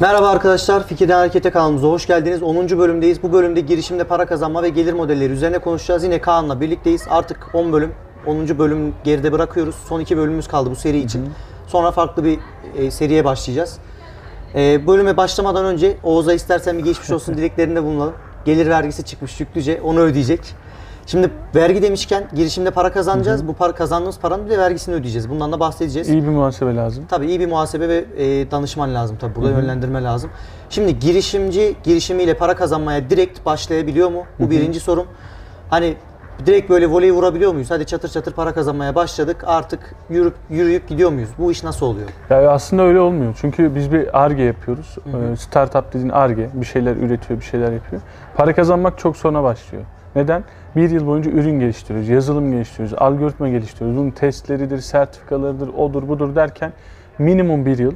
Merhaba arkadaşlar, Fikirden Harekete kanalımıza hoş geldiniz. 10. bölümdeyiz. Bu bölümde girişimde para kazanma ve gelir modelleri üzerine konuşacağız. Yine Kaan'la birlikteyiz. Artık 10 bölüm, 10. bölüm geride bırakıyoruz. Son 2 bölümümüz kaldı bu seri için. Sonra farklı bir e, seriye başlayacağız. E, bölüme başlamadan önce Oğuz'a istersen bir geçmiş olsun dileklerinde bulunalım. Gelir vergisi çıkmış yüklüce, onu ödeyecek. Şimdi vergi demişken girişimde para kazanacağız. Bu para kazandığımız paranın bir de vergisini ödeyeceğiz. Bundan da bahsedeceğiz. İyi bir muhasebe lazım. Tabii iyi bir muhasebe ve e, danışman lazım tabii burada yönlendirme lazım. Şimdi girişimci girişimiyle para kazanmaya direkt başlayabiliyor mu? Bu birinci sorum. Hani direkt böyle voley vurabiliyor muyuz? Hadi çatır çatır para kazanmaya başladık. Artık yürüp yürüyüp gidiyor muyuz? Bu iş nasıl oluyor? Ya aslında öyle olmuyor. Çünkü biz bir ARGE yapıyoruz. Ee, Startup dediğin ARGE. Bir şeyler üretiyor, bir şeyler yapıyor. Para kazanmak çok sonra başlıyor. Neden? Bir yıl boyunca ürün geliştiriyoruz, yazılım geliştiriyoruz, algoritma geliştiriyoruz. Bunun testleridir, sertifikalarıdır, odur budur derken minimum bir yıl.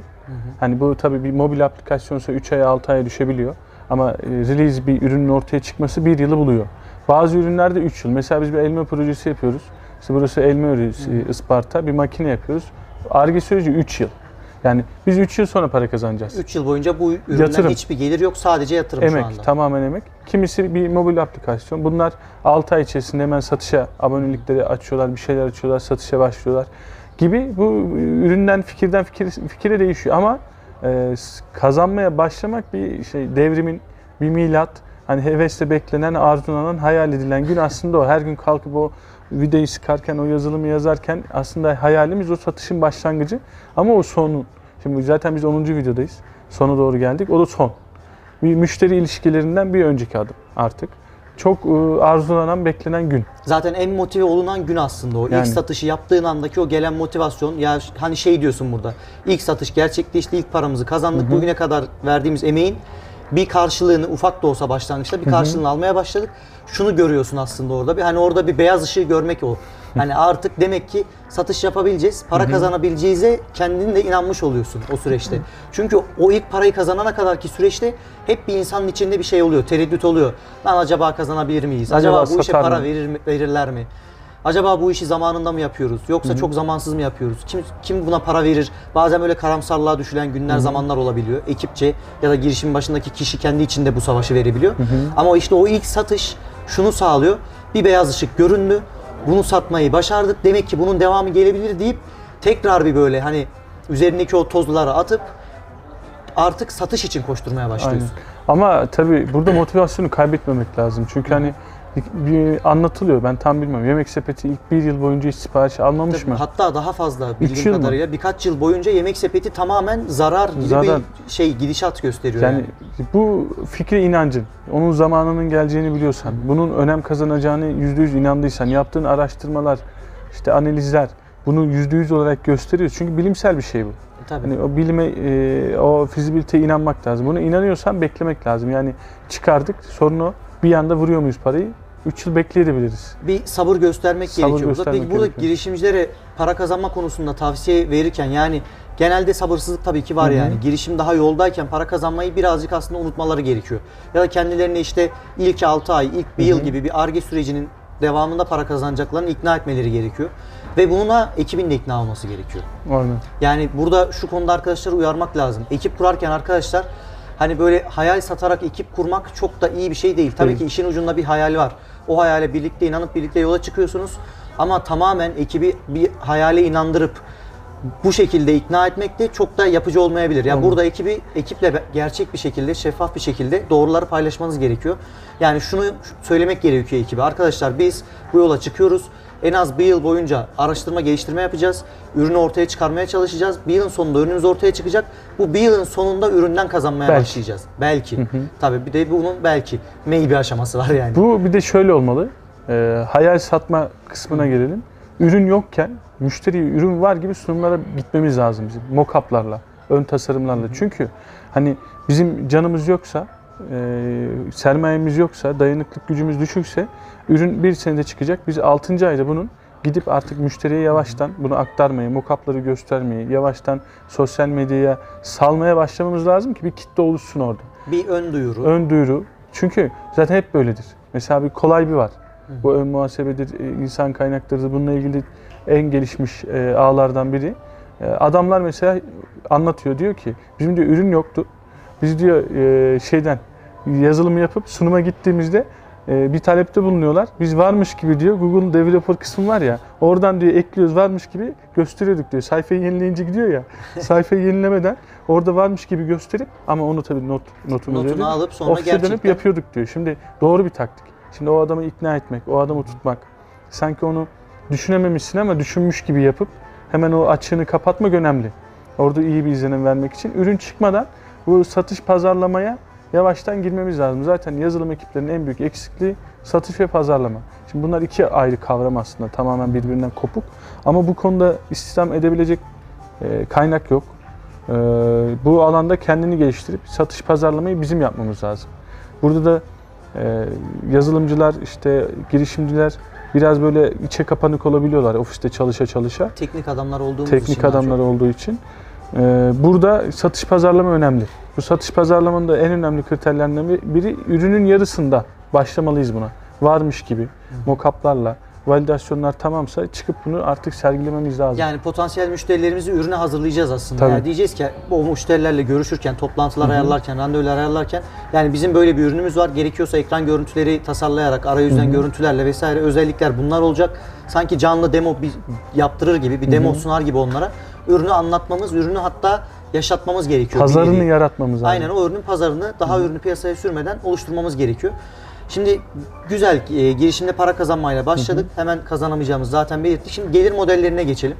Hani bu tabii bir mobil aplikasyonsa 3 aya 6 aya düşebiliyor. Ama e, release bir ürünün ortaya çıkması bir yılı buluyor. Bazı ürünlerde 3 yıl. Mesela biz bir elma projesi yapıyoruz. İşte burası elma örüsü, Isparta. Bir makine yapıyoruz. ARGE süreci 3 yıl. Yani biz 3 yıl sonra para kazanacağız. 3 yıl boyunca bu üründen Yatırım. hiçbir gelir yok. Sadece yatırım şu Emek, anda. tamamen emek. Kimisi bir mobil aplikasyon. Bunlar 6 ay içerisinde hemen satışa, abonelikleri açıyorlar, bir şeyler açıyorlar, satışa başlıyorlar gibi. Bu üründen, fikirden fikir, fikire değişiyor. Ama e, kazanmaya başlamak bir şey, devrimin, bir milat. Hani hevesle beklenen, arzulanan, hayal edilen gün aslında o. Her gün kalkıp o videoyu sıkarken, o yazılımı yazarken aslında hayalimiz o satışın başlangıcı. Ama o sonu. Şimdi zaten biz 10. videodayız. Sona doğru geldik. O da son bir müşteri ilişkilerinden bir önceki adım artık. Çok e, arzulanan, beklenen gün. Zaten en motive olunan gün aslında o. Yani. İlk satışı yaptığın andaki o gelen motivasyon. Ya hani şey diyorsun burada. İlk satış gerçekleşti, ilk paramızı kazandık. Bugüne kadar verdiğimiz emeğin bir karşılığını ufak da olsa başlangıçta bir karşılığını almaya başladık. Şunu görüyorsun aslında orada. Bir hani orada bir beyaz ışığı görmek o. Hani artık demek ki satış yapabileceğiz, para kazanabileceğize kendin de inanmış oluyorsun o süreçte. Çünkü o ilk parayı kazanana kadarki süreçte hep bir insanın içinde bir şey oluyor, tereddüt oluyor. Lan acaba kazanabilir miyiz? Acaba, Acaba bu işe satar para mı? verir mi- verirler mi? Acaba bu işi zamanında mı yapıyoruz? Yoksa çok zamansız mı yapıyoruz? Kim kim buna para verir? Bazen böyle karamsarlığa düşülen günler, zamanlar olabiliyor. Ekipçe ya da girişimin başındaki kişi kendi içinde bu savaşı verebiliyor. Ama işte o ilk satış şunu sağlıyor. Bir beyaz ışık göründü. Bunu satmayı başardık. Demek ki bunun devamı gelebilir deyip tekrar bir böyle hani üzerindeki o tozları atıp artık satış için koşturmaya Aynen. başlıyorsun. Ama tabii burada motivasyonu kaybetmemek lazım. Çünkü hani bir anlatılıyor. Ben tam bilmiyorum. Yemek sepeti ilk bir yıl boyunca hiç sipariş almamış Tabii, mı? Hatta daha fazla yıl bildiğim mı? kadarıyla birkaç yıl boyunca yemek sepeti tamamen zarar gibi Zarar. bir şey gidişat gösteriyor yani. Yani bu fikre inancın, onun zamanının geleceğini biliyorsan, bunun önem kazanacağını yüzde yüz inandıysan, yaptığın araştırmalar, işte analizler bunu yüzde yüz olarak gösteriyor. Çünkü bilimsel bir şey bu. Tabii. Hani o bilime, e, o fizibiliteye inanmak lazım. Buna inanıyorsan beklemek lazım. Yani çıkardık, sorun o. Bir anda vuruyor muyuz parayı? 3 yıl bekleyebiliriz. bir sabır göstermek Sabır gerekiyor. göstermek Peki burada gerekiyor. girişimcilere para kazanma konusunda tavsiye verirken yani genelde sabırsızlık tabii ki var Hı hı. yani. Girişim daha yoldayken para kazanmayı birazcık aslında unutmaları gerekiyor. Ya da kendilerini işte ilk 6 ay, ilk 1 yıl gibi bir ARGE sürecinin devamında para kazanacaklarını ikna etmeleri gerekiyor. Ve bununla ekibin de ikna olması gerekiyor. Aynen. Yani burada şu konuda arkadaşları uyarmak lazım. Ekip kurarken arkadaşlar hani böyle hayal satarak ekip kurmak çok da iyi bir şey değil. Tabii Değil. ki işin ucunda bir hayal var. O hayale birlikte inanıp birlikte yola çıkıyorsunuz. Ama tamamen ekibi bir hayale inandırıp bu şekilde ikna etmek de çok da yapıcı olmayabilir. Yani Olmaz. burada ekibi ekiple gerçek bir şekilde, şeffaf bir şekilde doğruları paylaşmanız gerekiyor. Yani şunu söylemek gerekiyor ekibe. Arkadaşlar biz bu yola çıkıyoruz. En az bir yıl boyunca araştırma, geliştirme yapacağız. Ürünü ortaya çıkarmaya çalışacağız. Bir yılın sonunda ürünümüz ortaya çıkacak. Bu bir yılın sonunda üründen kazanmaya Belki. başlayacağız. Belki. Tabii bir de bunun belki maybe aşaması var yani. Bu bir de şöyle olmalı. Ee, hayal satma kısmına gelelim. Ürün yokken müşteriye ürün var gibi sunumlara gitmemiz lazım bizim. Mock-up'larla, ön tasarımlarla. Çünkü hani bizim canımız yoksa, e, sermayemiz yoksa, dayanıklık gücümüz düşükse ürün bir senede çıkacak. Biz 6. ayda bunun gidip artık müşteriye yavaştan bunu aktarmayı, mock-up'ları göstermeyi, yavaştan sosyal medyaya salmaya başlamamız lazım ki bir kitle oluşsun orada. Bir ön duyuru. Ön duyuru. Çünkü zaten hep böyledir. Mesela bir kolay bir var. Bu ön muhasebedir, e, insan kaynaklarıdır. Bununla ilgili en gelişmiş e, ağlardan biri. E, Adamlar mesela anlatıyor diyor ki bizim diyor ürün yoktu. Biz diyor e, şeyden yazılımı yapıp sunuma gittiğimizde e, bir talepte bulunuyorlar. Biz varmış gibi diyor Google Developer kısmı var ya oradan diyor ekliyoruz varmış gibi gösteriyorduk diyor. Sayfayı yenileyince gidiyor ya sayfayı yenilemeden orada varmış gibi gösterip ama onu tabii not, notunu, Notunu alıp sonra ofise dönüp gerçekten- yapıyorduk diyor. Şimdi doğru bir taktik. Şimdi o adamı ikna etmek, o adamı tutmak. Sanki onu düşünememişsin ama düşünmüş gibi yapıp hemen o açığını kapatmak önemli. Orada iyi bir izlenim vermek için. Ürün çıkmadan bu satış pazarlamaya yavaştan girmemiz lazım. Zaten yazılım ekiplerinin en büyük eksikliği satış ve pazarlama. Şimdi bunlar iki ayrı kavram aslında tamamen birbirinden kopuk. Ama bu konuda istihdam edebilecek e, kaynak yok. E, bu alanda kendini geliştirip satış pazarlamayı bizim yapmamız lazım. Burada da e, yazılımcılar, işte girişimciler biraz böyle içe kapanık olabiliyorlar ofiste çalışa çalışa. Teknik adamlar olduğumuz Teknik için daha adamlar çok. olduğu için. E, burada satış pazarlama önemli. Bu satış pazarlamanın da en önemli kriterlerinden biri ürünün yarısında başlamalıyız buna. Varmış gibi mock-up'larla validasyonlar tamamsa çıkıp bunu artık sergilememiz lazım. Yani potansiyel müşterilerimizi ürüne hazırlayacağız aslında. Tabii. Yani diyeceğiz ki o müşterilerle görüşürken, toplantılar ayarlarken, randevular ayarlarken yani bizim böyle bir ürünümüz var. Gerekiyorsa ekran görüntüleri tasarlayarak, arayüzden görüntülerle vesaire özellikler bunlar olacak. Sanki canlı demo bir yaptırır gibi, bir demo sunar gibi onlara ürünü anlatmamız, ürünü hatta yaşatmamız gerekiyor. Pazarını yaratmamız lazım. Aynen o ürünün pazarını daha ürünü piyasaya sürmeden oluşturmamız gerekiyor. Şimdi güzel e, girişimde para kazanmayla başladık. Hemen kazanamayacağımız zaten belirttik. Şimdi gelir modellerine geçelim.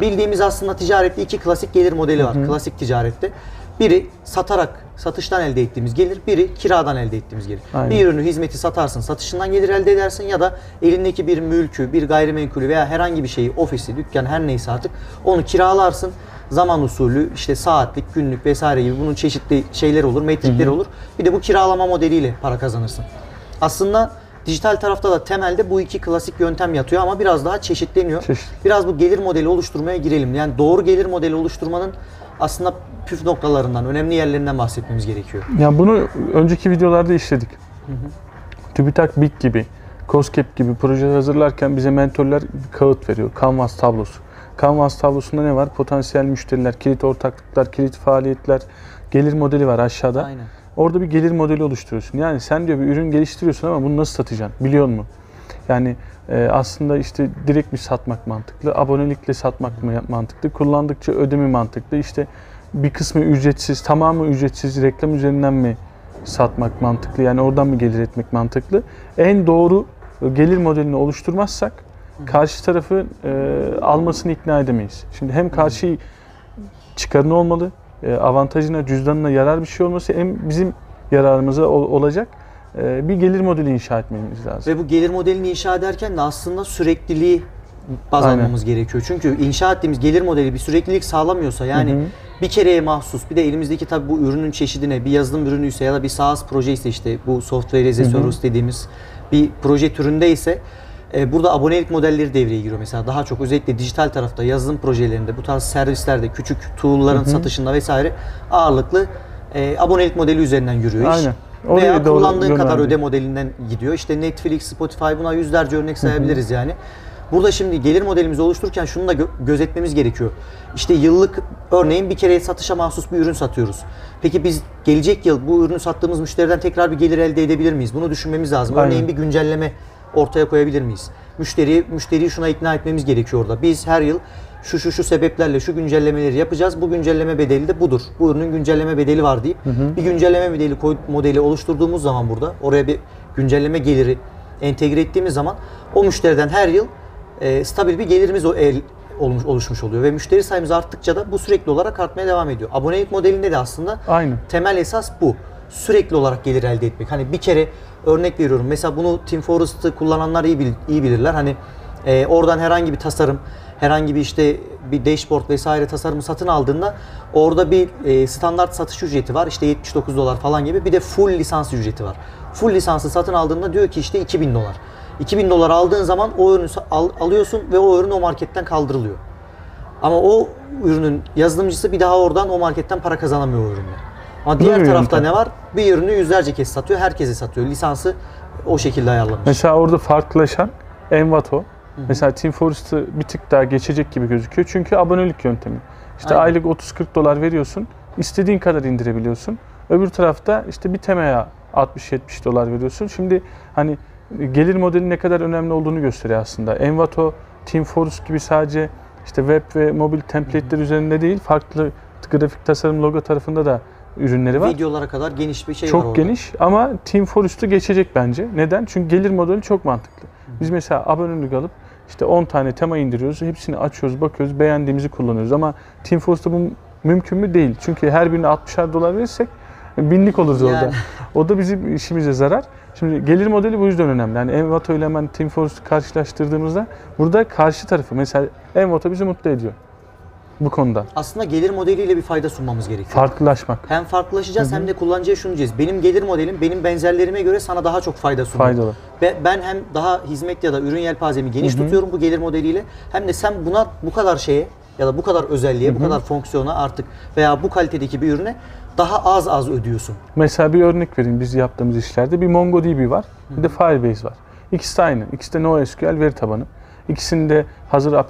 Bildiğimiz aslında ticarette iki klasik gelir modeli var. Klasik ticarette. Biri satarak satıştan elde ettiğimiz gelir, biri kiradan elde ettiğimiz gelir. Aynen. Bir ürünü, hizmeti satarsın, satışından gelir elde edersin ya da elindeki bir mülkü, bir gayrimenkulü veya herhangi bir şeyi, ofisi, dükkan her neyse artık onu kiralarsın. Zaman usulü işte saatlik, günlük vesaire gibi bunun çeşitli şeyleri olur, metrikleri olur. Bir de bu kiralama modeliyle para kazanırsın. Aslında dijital tarafta da temelde bu iki klasik yöntem yatıyor ama biraz daha çeşitleniyor. Çeşit. Biraz bu gelir modeli oluşturmaya girelim. Yani doğru gelir modeli oluşturmanın aslında püf noktalarından, önemli yerlerinden bahsetmemiz gerekiyor. Ya bunu önceki videolarda işledik. TÜBİTAK BİK gibi, COSGAP gibi projeler hazırlarken bize mentorlar bir kağıt veriyor. Canvas tablosu. Canvas tablosunda ne var? Potansiyel müşteriler, kilit ortaklıklar, kilit faaliyetler, gelir modeli var aşağıda. Aynen. Orada bir gelir modeli oluşturuyorsun. Yani sen diyor bir ürün geliştiriyorsun ama bunu nasıl satacaksın? Biliyor musun? Yani e, aslında işte direkt mi satmak mantıklı, abonelikle satmak mı mantıklı, kullandıkça ödemi mantıklı, işte bir kısmı ücretsiz, tamamı ücretsiz reklam üzerinden mi satmak mantıklı? Yani oradan mı gelir etmek mantıklı? En doğru gelir modelini oluşturmazsak karşı tarafı e, almasını ikna edemeyiz. Şimdi hem karşı çıkarını olmalı, e, avantajına, cüzdanına yarar bir şey olması hem bizim yararımıza ol- olacak e, bir gelir modeli inşa etmemiz lazım. Ve bu gelir modelini inşa ederken de aslında sürekliliği baz Aynen. almamız gerekiyor. Çünkü inşa ettiğimiz gelir modeli bir süreklilik sağlamıyorsa yani Hı hı. bir kereye mahsus bir de elimizdeki tabii bu ürünün çeşidine bir yazılım ürünüyse ya da bir SaaS proje ise işte bu software as a service dediğimiz bir proje türünde ise e, burada abonelik modelleri devreye giriyor mesela daha çok özellikle dijital tarafta yazılım projelerinde bu tarz servislerde küçük tool'ların satışında vesaire ağırlıklı e, abonelik modeli üzerinden yürüyor iş. Aynen. Veya Oraya doğru kullandığın kadar yönlendirdik. öde modelinden gidiyor. İşte Netflix, Spotify buna yüzlerce örnek sayabiliriz yani. Burada şimdi gelir modelimizi oluştururken şunu da gö- gözetmemiz gerekiyor. İşte yıllık örneğin bir kere satışa mahsus bir ürün satıyoruz. Peki biz gelecek yıl bu ürünü sattığımız müşteriden tekrar bir gelir elde edebilir miyiz? Bunu düşünmemiz lazım. Aynen. Örneğin bir güncelleme ortaya koyabilir miyiz? Müşteriyi, müşteriyi şuna ikna etmemiz gerekiyor orada. Biz her yıl şu şu şu sebeplerle şu güncellemeleri yapacağız. Bu güncelleme bedeli de budur. Bu ürünün güncelleme bedeli var deyip bir güncelleme bedeli modeli oluşturduğumuz zaman burada oraya bir güncelleme geliri entegre ettiğimiz zaman o müşteriden her yıl e, stabil bir gelirimiz o el, olmuş, oluşmuş oluyor ve müşteri sayımız arttıkça da bu sürekli olarak artmaya devam ediyor. Abonelik modelinde de aslında Aynen. temel esas bu. Sürekli olarak gelir elde etmek. Hani bir kere örnek veriyorum. Mesela bunu Team Fortress'ı kullananlar iyi, bil- iyi bilirler. Hani e, oradan herhangi bir tasarım, herhangi bir işte bir dashboard vesaire tasarımı satın aldığında orada bir e, standart satış ücreti var. İşte 79 dolar falan gibi. Bir de full lisans ücreti var. Full lisansı satın aldığında diyor ki işte 2000 dolar. 2000 dolar aldığın zaman o ürünü al- alıyorsun ve o ürün o marketten kaldırılıyor. Ama o ürünün yazılımcısı bir daha oradan o marketten para kazanamıyor o ürünle. Ama diğer bir tarafta yöntem. ne var? Bir ürünü yüzlerce kez satıyor, herkese satıyor. Lisansı o şekilde ayarlamış. Mesela orada farklılaşan Envato. Mesela Team Fortress'ı bir tık daha geçecek gibi gözüküyor. Çünkü abonelik yöntemi. İşte Aynen. aylık 30-40 dolar veriyorsun. istediğin kadar indirebiliyorsun. Öbür tarafta işte bir temaya 60-70 dolar veriyorsun. Şimdi hani gelir modeli ne kadar önemli olduğunu gösteriyor aslında. Envato, Team Force gibi sadece işte web ve mobil template'ler üzerinde değil, farklı grafik tasarım logo tarafında da ürünleri var. Videolara kadar geniş bir şey var Çok orada. geniş ama Team Forest'u geçecek bence. Neden? Çünkü gelir modeli çok mantıklı. Biz mesela abonelik alıp işte 10 tane tema indiriyoruz. Hepsini açıyoruz, bakıyoruz, beğendiğimizi kullanıyoruz. Ama Team Forest'ta bu mümkün mü? Değil. Çünkü her birine 60'ar dolar verirsek binlik oluruz orada. Yani. O da bizim işimize zarar. Şimdi gelir modeli bu yüzden önemli. Yani Envato ile hemen Team Forest'u karşılaştırdığımızda burada karşı tarafı mesela Envato bizi mutlu ediyor bu konuda. Aslında gelir modeliyle bir fayda sunmamız gerekiyor. Farklılaşmak. hem farklılaşacağız hem de kullanıcıya şunu diyeceğiz. Benim gelir modelim benim benzerlerime göre sana daha çok fayda sunuyor. Faydalı. Ve ben hem daha hizmet ya da ürün yelpazemi geniş tutuyorum bu gelir modeliyle hem de sen buna bu kadar şeye ya da bu kadar özelliğe, bu kadar fonksiyona artık veya bu kalitedeki bir ürüne daha az az ödüyorsun. Mesela bir örnek vereyim biz yaptığımız işlerde. Bir MongoDB var, bir de Firebase var. İkisi de aynı. İkisi de NoSQL veri tabanı. İkisinde hazır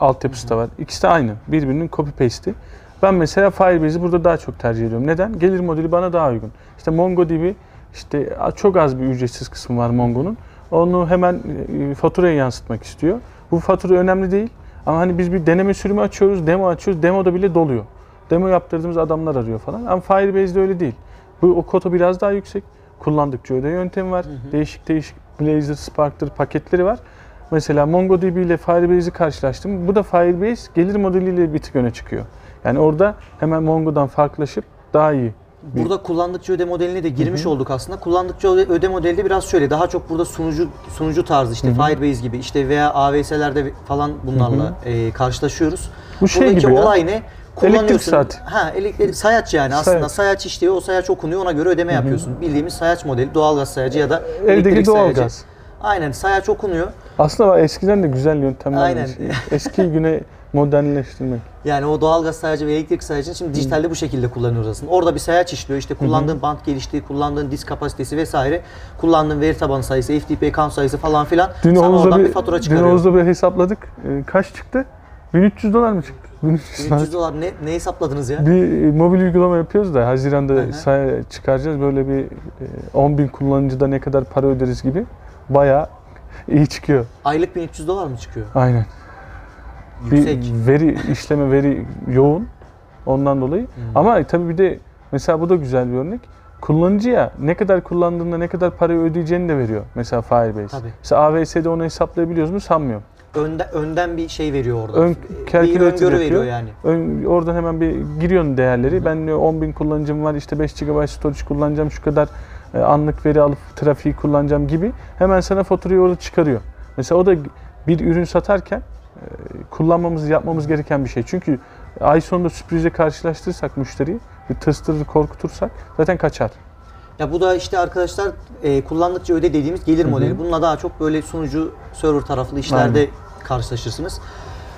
altyapısı da var. İkisi de aynı. Birbirinin copy paste'i. Ben mesela Firebase'i burada daha çok tercih ediyorum. Neden? Gelir modeli bana daha uygun. İşte MongoDB işte çok az bir ücretsiz kısmı var Mongo'nun. Onu hemen e, faturaya yansıtmak istiyor. Bu fatura önemli değil. Ama hani biz bir deneme sürümü açıyoruz, demo açıyoruz. Demoda bile doluyor. Demo yaptırdığımız adamlar arıyor falan. Ama Firebase'de öyle değil. Bu o kota biraz daha yüksek. Kullandıkça öde yöntemi var. Değişik değişik Blazor, Spark'tır paketleri var. Mesela MongoDB ile Firebase'i karşılaştım. Bu da Firebase gelir modeliyle bir tık öne çıkıyor. Yani orada hemen Mongo'dan farklılaşıp daha iyi. Burada kullandıkça öde modeline de girmiş olduk aslında. Kullandıkça öde, modeli de biraz şöyle daha çok burada sunucu sunucu tarzı işte Firebase gibi işte veya AWS'lerde falan bunlarla e, karşılaşıyoruz. Bu şey Buradaki gibi ya. olay ne? Kullanıyorsun. saati. Ha, elektrik sayaç yani aslında Sayaç. sayaç işliyor. O sayaç okunuyor. Ona göre ödeme yapıyorsun. Bildiğimiz sayaç modeli doğalgaz sayacı ya da elektrik sayacı. doğalgaz. Aynen sayaç okunuyor. Aslında var, eskiden de güzel yöntemler. Aynen. Eski güne modernleştirmek. Yani o doğalgaz sayacı ve elektrik sayacını şimdi dijitalde bu şekilde kullanıyoruz aslında. Orada bir sayaç işliyor. İşte kullandığın bant genişliği, kullandığın disk kapasitesi vesaire, kullandığın veri tabanı sayısı, FTP count sayısı falan filan Dün sana oradan bir, bir fatura dün çıkarıyor. Oğuz'la bir hesapladık. Ee, kaç çıktı? 1300 dolar mı çıktı? 1300 dolar. 300 dolar ne, ne hesapladınız ya? Bir e, mobil uygulama yapıyoruz da Haziran'da say- çıkaracağız. Böyle bir e, 10 bin kullanıcıda ne kadar para öderiz gibi. Bayağı iyi çıkıyor. Aylık 1300 dolar mı çıkıyor? Aynen. Yüksek. Bir veri işleme veri yoğun ondan dolayı. Ama tabii bir de mesela bu da güzel bir örnek. Kullanıcıya ne kadar kullandığında ne kadar parayı ödeyeceğini de veriyor. Mesela Firebase. Tabii. Mesela AWS'de onu hesaplayabiliyoruz mu sanmıyorum. Önden, önden bir şey veriyor orada. Ön bir öngörü veriyor yani. Ön, oradan hemen bir giriyorsun değerleri. Ben diyor 10 bin kullanıcım var işte 5 GB storage kullanacağım şu kadar anlık veri alıp trafiği kullanacağım gibi. Hemen sana faturayı orada çıkarıyor. Mesela o da bir ürün satarken e, kullanmamız, yapmamız gereken bir şey. Çünkü ay sonunda sürprize karşılaştırırsak müşteriyi, bir tırstırır, korkutursak zaten kaçar. Ya bu da işte arkadaşlar e, kullandıkça öde dediğimiz gelir modeli. Bununla daha çok böyle sunucu, server taraflı işlerde karşılaşırsınız.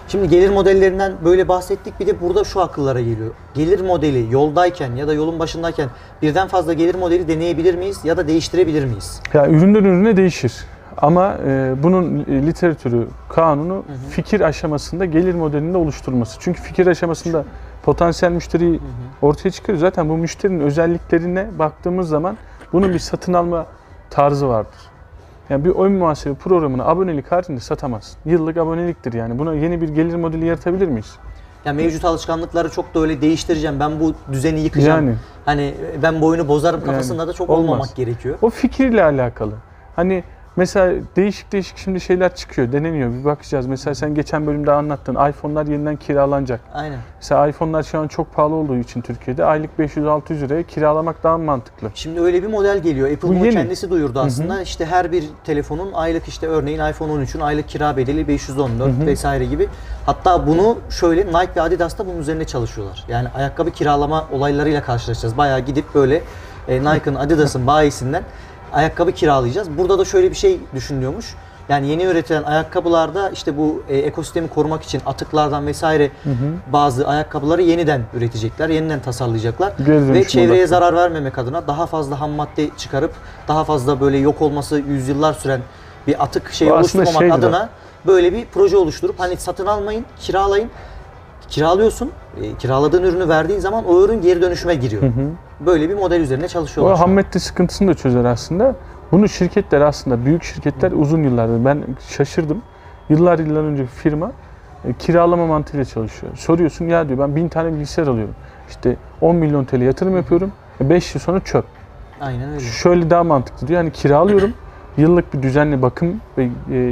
Şimdi gelir modellerinden böyle bahsettik. Bir de burada şu akıllara geliyor. Gelir modeli yoldayken ya da yolun başındayken birden fazla gelir modeli deneyebilir miyiz ya da değiştirebilir miyiz? Ya üründen ürüne değişir. Ama e, bunun e, literatürü, kanunu fikir aşamasında gelir modelinde oluşturması. Çünkü fikir aşamasında potansiyel müşteriyi ortaya çıkarıyor. Zaten bu müşterinin özelliklerine baktığımız zaman bunun bir satın alma tarzı vardır. Yani bir ön muhasebe programını abonelik haricinde satamazsın. Yıllık aboneliktir yani. Buna yeni bir gelir modeli yaratabilir miyiz? Ya mevcut alışkanlıkları çok da öyle değiştireceğim. Ben bu düzeni yıkacağım. Yani. Hani ben bu oyunu bozarım kafasında da çok olmaz. olmamak gerekiyor. O fikirle alakalı. Hani mesela değişik değişik şimdi şeyler çıkıyor, deneniyor. Bir bakacağız. Mesela sen geçen bölümde anlattın. iPhone'lar yeniden kiralanacak. Aynen. Mesela iPhone'lar şu an çok pahalı olduğu için Türkiye'de aylık 500-600 liraya kiralamak daha mantıklı. Şimdi öyle bir model geliyor. Apple Bu bunu yeni. kendisi duyurdu aslında. İşte her bir telefonun aylık işte örneğin iPhone 13'ün aylık kira bedeli 514 vesaire gibi. Hatta bunu şöyle Nike ve Adidas da bunun üzerine çalışıyorlar. Yani ayakkabı kiralama olaylarıyla karşılaşacağız. Bayağı gidip böyle e, Nike'ın, Adidas'ın bayisinden ayakkabı kiralayacağız. Burada da şöyle bir şey düşünülüyormuş. Yani yeni üretilen ayakkabılarda işte bu e, ekosistemi korumak için atıklardan vesaire bazı ayakkabıları yeniden üretecekler, yeniden tasarlayacaklar Geri ve çevreye odaklı. zarar vermemek adına daha fazla ham madde çıkarıp daha fazla böyle yok olması yüzyıllar süren bir atık aslında oluşturmamak adına böyle bir proje oluşturup hani satın almayın, kiralayın. Kiralıyorsun. E, kiraladığın ürünü verdiğin zaman o ürün geri dönüşüme giriyor. Böyle bir model üzerine O çalışıyorlar. an. ham madde sıkıntısını da çözer aslında. Bunu şirketler aslında büyük şirketler uzun yıllardır ben şaşırdım. Yıllar yıllar önce bir firma e, kiralama mantığıyla çalışıyor. Soruyorsun ya diyor ben bin tane bilgisayar alıyorum. İşte 10 milyon TL yatırım yapıyorum. 5 yıl sonra çöp. Aynen öyle. Şöyle daha mantıklı diyor. Yani kiralıyorum. Yıllık bir düzenli bakım ve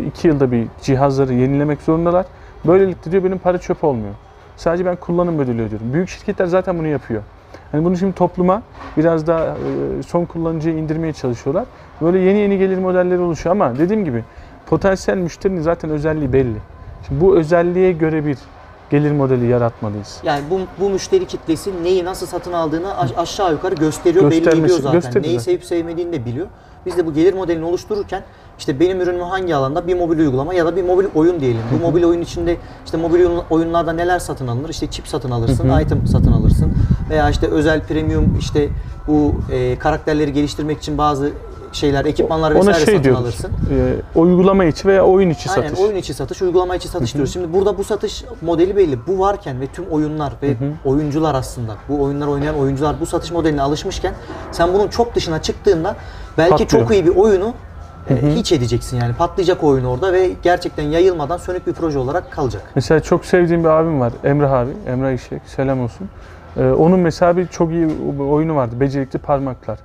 2 yılda bir cihazları yenilemek zorundalar. Böylelikle diyor benim para çöp olmuyor. Sadece ben kullanım bedeli ödüyorum. Büyük şirketler zaten bunu yapıyor. Hani bunu şimdi topluma biraz daha e, son kullanıcıya indirmeye çalışıyorlar. Böyle yeni yeni gelir modelleri oluşuyor ama dediğim gibi potansiyel müşterinin zaten özelliği belli. Şimdi bu özelliğe göre bir gelir modeli yaratmalıyız. Yani bu, bu müşteri kitlesi neyi nasıl satın aldığını aş- aşağı yukarı gösteriyor, belli Göstermesi- ediyor zaten. gösterir Neyi sevip sevmediğini de biliyor. Biz de bu gelir modelini oluştururken işte benim ürünüm hangi alanda bir mobil uygulama ya da bir mobil oyun diyelim. Bu mobil oyun içinde işte mobil oyun- oyunlarda neler satın alınır? İşte çip satın alırsın, item satın alırsın veya işte özel premium işte bu e, karakterleri geliştirmek için bazı şeyler, ekipmanlar Ona vesaire şey satın diyoruz. alırsın. e, uygulama içi veya oyun içi Aynen satış. oyun içi satış, uygulama içi satış diyoruz. Şimdi burada bu satış modeli belli. Bu varken ve tüm oyunlar ve oyuncular aslında bu oyunlar oynayan oyuncular bu satış modeline alışmışken sen bunun çok dışına çıktığında belki Patlıyor. çok iyi bir oyunu e, hiç edeceksin yani. Patlayacak oyun orada ve gerçekten yayılmadan sönük bir proje olarak kalacak. Mesela çok sevdiğim bir abim var. Emrah abi. Emrah İşek. Selam olsun. Ee, onun mesela bir çok iyi oyunu vardı. Becerikli parmaklar.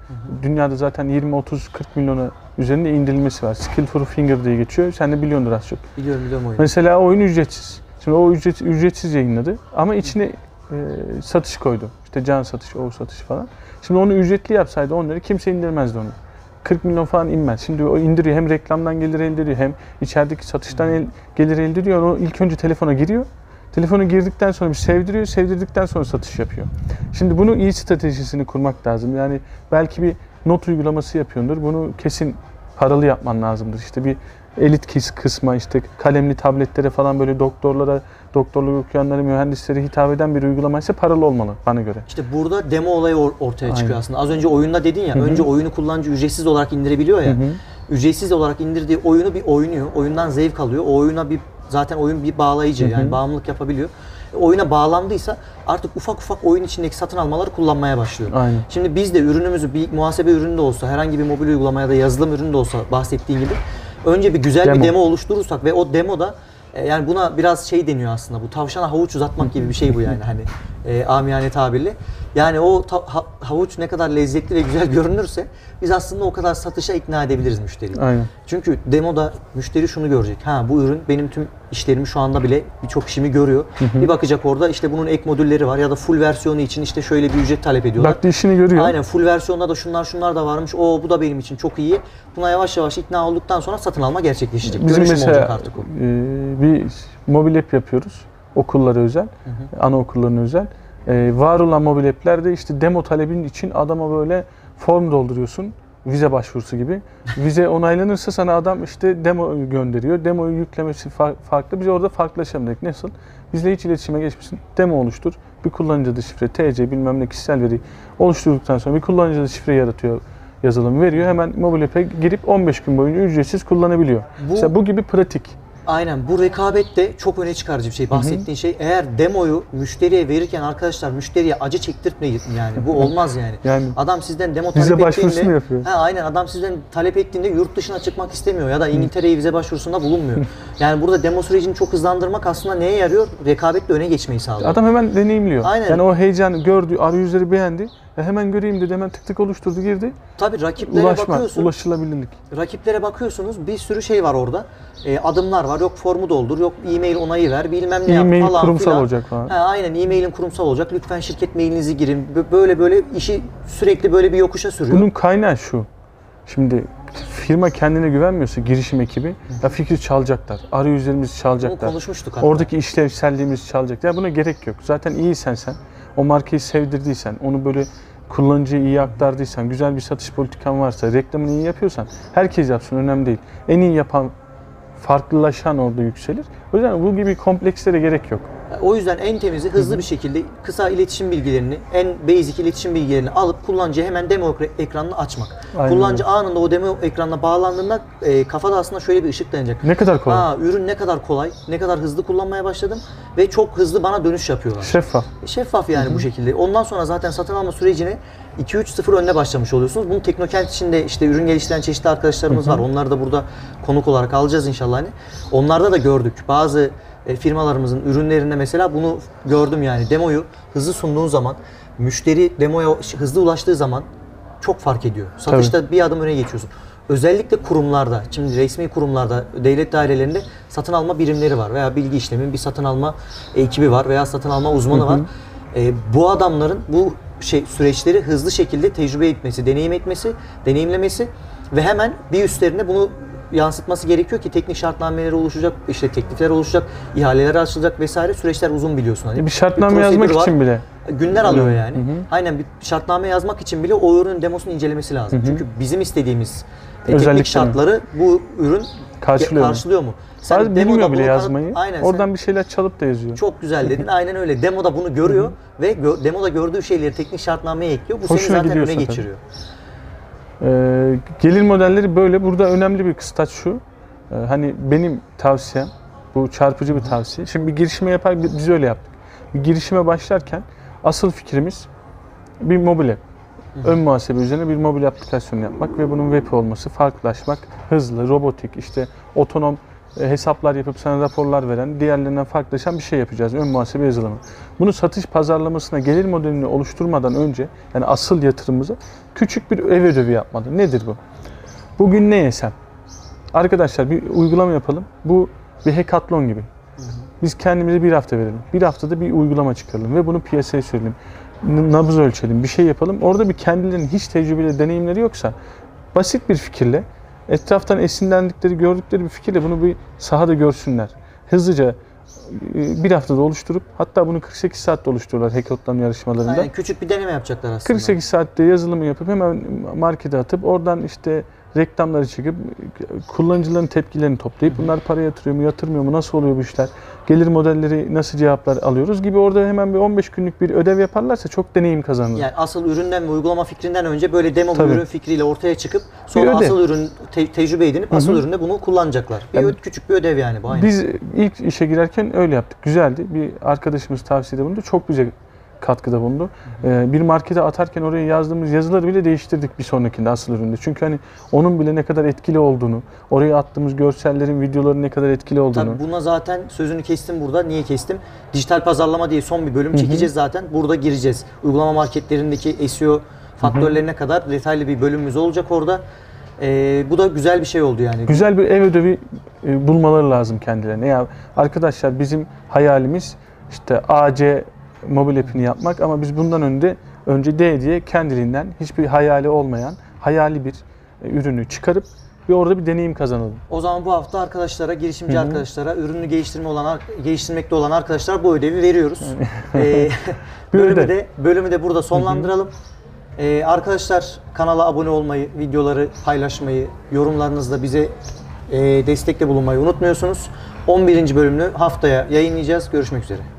Dünyada zaten 20, 30, 40 milyona üzerinde indirilmesi var. Skillful Finger diye geçiyor. Sen de biliyordur az çok. Biliyorum biliyorum oyunu. Mesela oyun ücretsiz. Şimdi o ücret, ücretsiz yayınladı. Ama içine e, satış koydu. İşte can satışı, o satışı falan. Şimdi onu ücretli yapsaydı onları kimse indirmezdi onu. 40 milyon falan inmez. Şimdi o indiriyor hem reklamdan gelir elde ediyor hem içerideki satıştan el, gelir elde ediyor. O ilk önce telefona giriyor. Telefonu girdikten sonra bir sevdiriyor, sevdirdikten sonra satış yapıyor. Şimdi bunu iyi stratejisini kurmak lazım. Yani belki bir not uygulaması yapıyordur. Bunu kesin paralı yapman lazımdır. İşte bir elit kis kısma işte kalemli tabletlere falan böyle doktorlara, doktorluk okuyanlara, mühendislere hitap eden bir uygulama ise paralı olmalı bana göre. İşte burada demo olayı or- ortaya çıkıyor Aynen. aslında. Az önce oyunda dedin ya, önce oyunu kullanıcı ücretsiz olarak indirebiliyor ya. Ücretsiz olarak indirdiği oyunu bir oynuyor, oyundan zevk alıyor. O oyuna bir zaten oyun bir bağlayıcı yani bağımlılık yapabiliyor. E, oyuna bağlandıysa artık ufak ufak oyun içindeki satın almaları kullanmaya başlıyor. Aynen. Şimdi biz de ürünümüzü bir muhasebe ürünü de olsa, herhangi bir mobil uygulama ya da yazılım ürünü de olsa bahsettiğin gibi önce bir güzel Demo. bir demo oluşturursak ve o demoda e, yani buna biraz şey deniyor aslında bu tavşana havuç uzatmak gibi bir şey bu yani hani e, amiyane tabirle. Yani o ta- ha- havuç ne kadar lezzetli ve güzel görünürse biz aslında o kadar satışa ikna edebiliriz müşteriyi. Aynen. Çünkü demoda müşteri şunu görecek. Ha bu ürün benim tüm işlerimi şu anda bile birçok işimi görüyor. Bir bakacak orada işte bunun ek modülleri var ya da full versiyonu için işte şöyle bir ücret talep ediyorlar. Baktı işini görüyor. Aynen full versiyonda da şunlar şunlar da varmış. O bu da benim için çok iyi. Buna yavaş yavaş ikna olduktan sonra satın alma gerçekleşecek. Bizim Dönüşüm olacak mesela artık o. e, bir mobil app yapıyoruz. Okullara özel, anaokullarına özel. E, var olan mobil app'lerde işte demo talebin için adama böyle form dolduruyorsun. Vize başvurusu gibi. Vize onaylanırsa sana adam işte demo gönderiyor. Demoyu yüklemesi fa- farklı. Biz orada farklılaşamadık. Nasıl? Bizle hiç iletişime geçmişsin. Demo oluştur. Bir kullanıcı adı şifre, TC bilmem ne kişisel veri oluşturduktan sonra bir kullanıcı adı şifre yaratıyor yazılım veriyor. Hemen mobil app'e girip 15 gün boyunca ücretsiz kullanabiliyor. Bu- İşte bu gibi pratik. Aynen bu rekabet de çok öne çıkarıcı bir şey. Bahsettiğin şey eğer demoyu müşteriye verirken arkadaşlar müşteriye acı çektirtmeyin yani. Bu olmaz yani. Yani adam sizden demo talep başvurusu ettiğinde yapıyor? Ha, aynen adam sizden talep ettiğinde yurt dışına çıkmak istemiyor ya da İngiltere'ye vize başvurusunda bulunmuyor. yani burada demo sürecini çok hızlandırmak aslında neye yarıyor? Rekabetle öne geçmeyi sağlıyor. Adam hemen deneyimliyor. Aynen. Yani o heyecanı gördü, arayüzleri beğendi. Ya hemen göreyim dedi, hemen tık tık oluşturdu, girdi. Tabii rakiplere Ulaşma, bakıyorsun. ulaşılabilirlik. Rakiplere bakıyorsunuz bir sürü şey var orada. E, adımlar var. Yok formu doldur, yok e-mail onayı ver, bilmem ne yap E-mail falan kurumsal filan. olacak falan. Ha, aynen e-mailin kurumsal olacak. Lütfen şirket mailinizi girin. Bö- Böyle böyle işi sürekli böyle bir yokuşa sürüyor. Bunun kaynağı şu. Şimdi firma kendine güvenmiyorsa girişim ekibi ya fikri çalacaklar. Arayüzlerimizi Bunu çalacaklar. konuşmuştuk hatta. Oradaki işlevselliğimizi çalacak. Ya buna gerek yok. Zaten iyisen sen, o markayı sevdirdiysen, onu böyle kullanıcıya iyi aktardıysan, güzel bir satış politikan varsa, reklamını iyi yapıyorsan herkes yapsın önemli değil. En iyi yapan, farklılaşan orada yükselir. O yüzden bu gibi komplekslere gerek yok. O yüzden en temizi hızlı bir şekilde kısa iletişim bilgilerini, en basic iletişim bilgilerini alıp kullanıcıya hemen demo ekra- ekranını açmak. Aynen Kullanıcı anında o demo ekranına bağlandığında e, kafada aslında şöyle bir ışık yanacak. Ne kadar kolay. Aa, ürün ne kadar kolay, ne kadar hızlı kullanmaya başladım ve çok hızlı bana dönüş yapıyorlar. Şeffaf. Şeffaf yani bu şekilde. Ondan sonra zaten satın alma sürecine 2-3-0 önüne başlamış oluyorsunuz. Bunu Teknokent içinde işte ürün geliştiren çeşitli arkadaşlarımız var. Onları da burada konuk olarak alacağız inşallah hani. Onlarda da gördük. Bazı e, firmalarımızın ürünlerinde mesela bunu gördüm yani. Demoyu hızlı sunduğun zaman, müşteri demoya hızlı ulaştığı zaman çok fark ediyor. Satışta bir adım öne geçiyorsun. Özellikle kurumlarda, şimdi resmi kurumlarda, devlet dairelerinde satın alma birimleri var veya bilgi işlemin bir satın alma ekibi var veya satın alma uzmanı var. E, bu adamların bu şey süreçleri hızlı şekilde tecrübe etmesi, deneyim etmesi, deneyimlemesi ve hemen bir üstlerine bunu yansıtması gerekiyor ki teknik şartnameleri oluşacak, işte teklifler oluşacak, ihaleler açılacak vesaire süreçler uzun biliyorsun. Hani Bir şartname prosedür yazmak var. için bile. Günler alıyor yani. Aynen bir şartname yazmak için bile o ürünün demosunu incelemesi lazım. Çünkü bizim istediğimiz e, teknik Özelliklerini. şartları bu ürün Karşılıyor mu? karşılıyor mu? Sen Bazı demoda bilmiyor bile yazmayı. Aynen. Oradan sen bir şeyler çalıp da yazıyor. çok güzel dedin. Aynen öyle. Demoda bunu görüyor ve gö- demoda gördüğü şeyleri teknik şartnameye ekliyor. Bu seni Hoşuna zaten gidiyorsa öne tabii. Ee, gelir modelleri böyle. Burada önemli bir kıstas şu. Ee, hani benim tavsiyem, bu çarpıcı bir tavsiye. Şimdi bir girişime yapar, biz öyle yaptık. Bir girişime başlarken asıl fikrimiz bir mobil app. Ön muhasebe üzerine bir mobil aplikasyon yapmak ve bunun web olması, farklılaşmak, hızlı, robotik, işte otonom hesaplar yapıp sana raporlar veren, diğerlerinden farklılaşan bir şey yapacağız. Ön muhasebe yazılımı. Bunu satış pazarlamasına gelir modelini oluşturmadan önce, yani asıl yatırımımızı küçük bir ev ödevi yapmalı. Nedir bu? Bugün ne yesem? Arkadaşlar bir uygulama yapalım. Bu bir hackathon gibi. Biz kendimize bir hafta verelim. Bir haftada bir uygulama çıkaralım ve bunu piyasaya sürelim. Nabız ölçelim, bir şey yapalım. Orada bir kendilerinin hiç tecrübeli, deneyimleri yoksa basit bir fikirle, etraftan esinlendikleri, gördükleri bir fikirle bunu bir sahada görsünler. Hızlıca e, bir haftada oluşturup hatta bunu 48 saatte oluşturuyorlar hackathon yarışmalarında. Aynen küçük bir deneme yapacaklar aslında. 48 saatte yazılımı yapıp hemen markete atıp oradan işte reklamları çekip kullanıcıların tepkilerini toplayıp bunlar para yatırıyor mu yatırmıyor mu nasıl oluyor bu işler gelir modelleri nasıl cevaplar alıyoruz gibi orada hemen bir 15 günlük bir ödev yaparlarsa çok deneyim kazanırlar. Yani asıl üründen ve uygulama fikrinden önce böyle demo bir Tabii. ürün fikriyle ortaya çıkıp sonra asıl ürün te- tecrübe edinip asıl üründe bunu kullanacaklar. Bir Yani küçük bir ödev yani bu aynen. Biz ilk işe girerken öyle yaptık. Güzeldi. Bir arkadaşımız tavsiyede bulundu. Çok bize katkıda bulundu. Ee, bir markete atarken oraya yazdığımız yazıları bile değiştirdik bir sonrakinde asıl üründe. Çünkü hani onun bile ne kadar etkili olduğunu, oraya attığımız görsellerin, videoların ne kadar etkili olduğunu. Tabii buna zaten sözünü kestim burada. Niye kestim? Dijital pazarlama diye son bir bölüm çekeceğiz zaten. Burada gireceğiz. Uygulama marketlerindeki SEO faktörlerine kadar detaylı bir bölümümüz olacak orada. Ee, bu da güzel bir şey oldu yani. Güzel bir ev ödevi e, bulmaları lazım kendilerine. Ya arkadaşlar bizim hayalimiz işte AC mobil app'ini yapmak ama biz bundan önce önce D diye kendiliğinden hiçbir hayali olmayan hayali bir e, ürünü çıkarıp bir orada bir deneyim kazanalım. O zaman bu hafta arkadaşlara, girişimci arkadaşlara, ürünü geliştirme olan geliştirmekte olan arkadaşlar bu ödevi veriyoruz. Ee, bölümü de bölümü de burada sonlandıralım. Ee, arkadaşlar kanala abone olmayı, videoları paylaşmayı, yorumlarınızla bize e, destekte bulunmayı unutmuyorsunuz. 11. bölümünü haftaya yayınlayacağız. Görüşmek üzere.